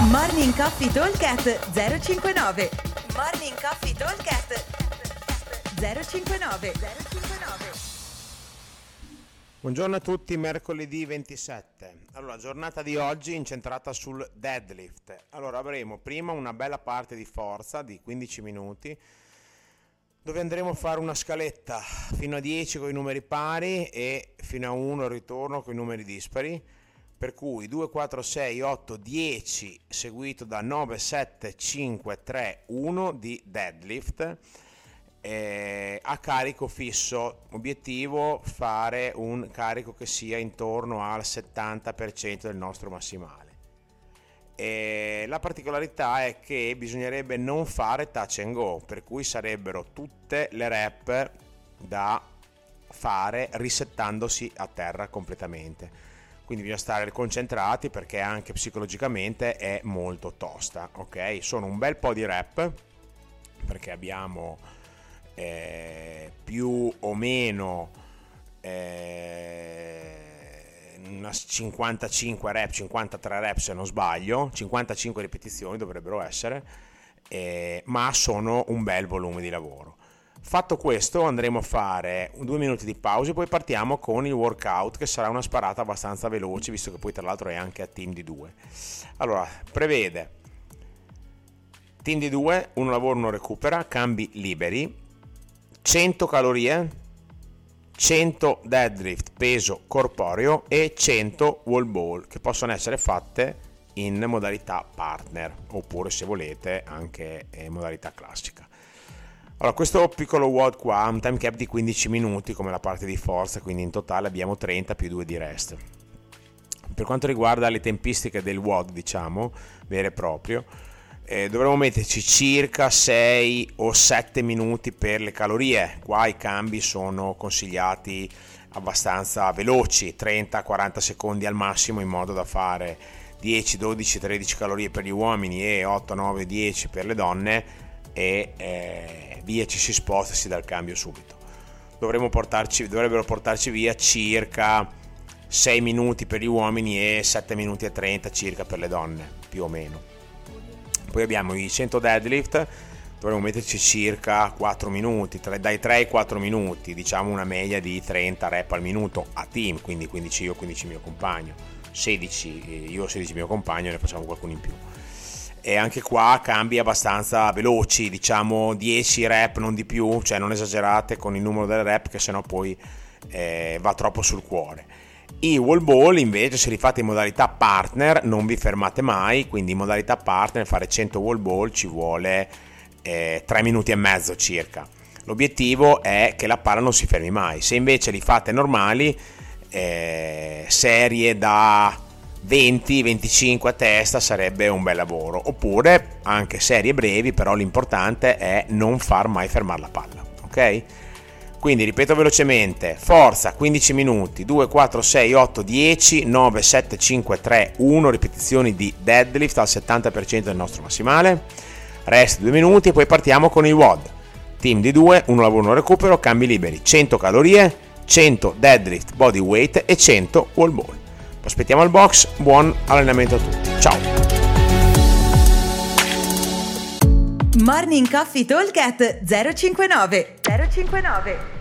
Morning Coffee Talkcast 059 Morning Coffee Talkcast 059 059 Buongiorno a tutti, mercoledì 27. Allora, giornata di oggi incentrata sul deadlift. Allora, avremo prima una bella parte di forza di 15 minuti dove andremo a fare una scaletta fino a 10 con i numeri pari e fino a 1 il ritorno con i numeri dispari per cui 2, 4, 6, 8, 10 seguito da 9, 7, 5, 3, 1 di deadlift eh, a carico fisso. Obiettivo fare un carico che sia intorno al 70% del nostro massimale. E la particolarità è che bisognerebbe non fare touch and go per cui sarebbero tutte le rep da fare risettandosi a terra completamente quindi bisogna stare concentrati perché anche psicologicamente è molto tosta, ok? Sono un bel po' di rep perché abbiamo eh, più o meno eh, una 55 rep, 53 rep se non sbaglio, 55 ripetizioni dovrebbero essere, eh, ma sono un bel volume di lavoro. Fatto questo andremo a fare due minuti di pausa e poi partiamo con il workout che sarà una sparata abbastanza veloce visto che poi tra l'altro è anche a team di due. Allora, prevede team di due, uno lavora, uno recupera, cambi liberi, 100 calorie, 100 deadlift peso corporeo e 100 wall ball che possono essere fatte in modalità partner oppure se volete anche in modalità classica. Allora, questo piccolo WOD qua ha un time cap di 15 minuti come la parte di forza, quindi in totale abbiamo 30 più 2 di rest. Per quanto riguarda le tempistiche del WOD, diciamo, vero e proprio, eh, dovremmo metterci circa 6 o 7 minuti per le calorie. Qua i cambi sono consigliati abbastanza veloci, 30-40 secondi al massimo in modo da fare 10, 12, 13 calorie per gli uomini e 8, 9, 10 per le donne e eh, via ci si sposta, si dà il cambio subito. Portarci, dovrebbero portarci via circa 6 minuti per gli uomini e 7 minuti e 30 circa per le donne, più o meno. Poi abbiamo i 100 deadlift, dovremmo metterci circa 4 minuti, dai 3 ai 4 minuti, diciamo una media di 30 rep al minuto a team, quindi 15 io, 15 mio compagno, 16 io, 16 mio compagno, ne facciamo qualcuno in più e anche qua cambi abbastanza veloci, diciamo 10 rep non di più, cioè non esagerate con il numero delle rep che sennò poi eh, va troppo sul cuore. I wall ball invece se li fate in modalità partner non vi fermate mai, quindi in modalità partner fare 100 wall ball ci vuole eh, 3 minuti e mezzo circa. L'obiettivo è che la palla non si fermi mai, se invece li fate normali, eh, serie da 20-25 a testa sarebbe un bel lavoro. Oppure anche serie brevi però l'importante è non far mai fermare la palla ok? Quindi ripeto velocemente forza 15 minuti 2 4 6 8 10 9 7 5 3 1 ripetizioni di deadlift al 70% del nostro massimale. Rest 2 minuti e poi partiamo con il WOD. Team di 2 uno lavoro uno recupero cambi liberi 100 calorie 100 deadlift body weight e 100 wall ball aspettiamo al box, buon allenamento a tutti. Ciao! Morning Coffee Talk 059 059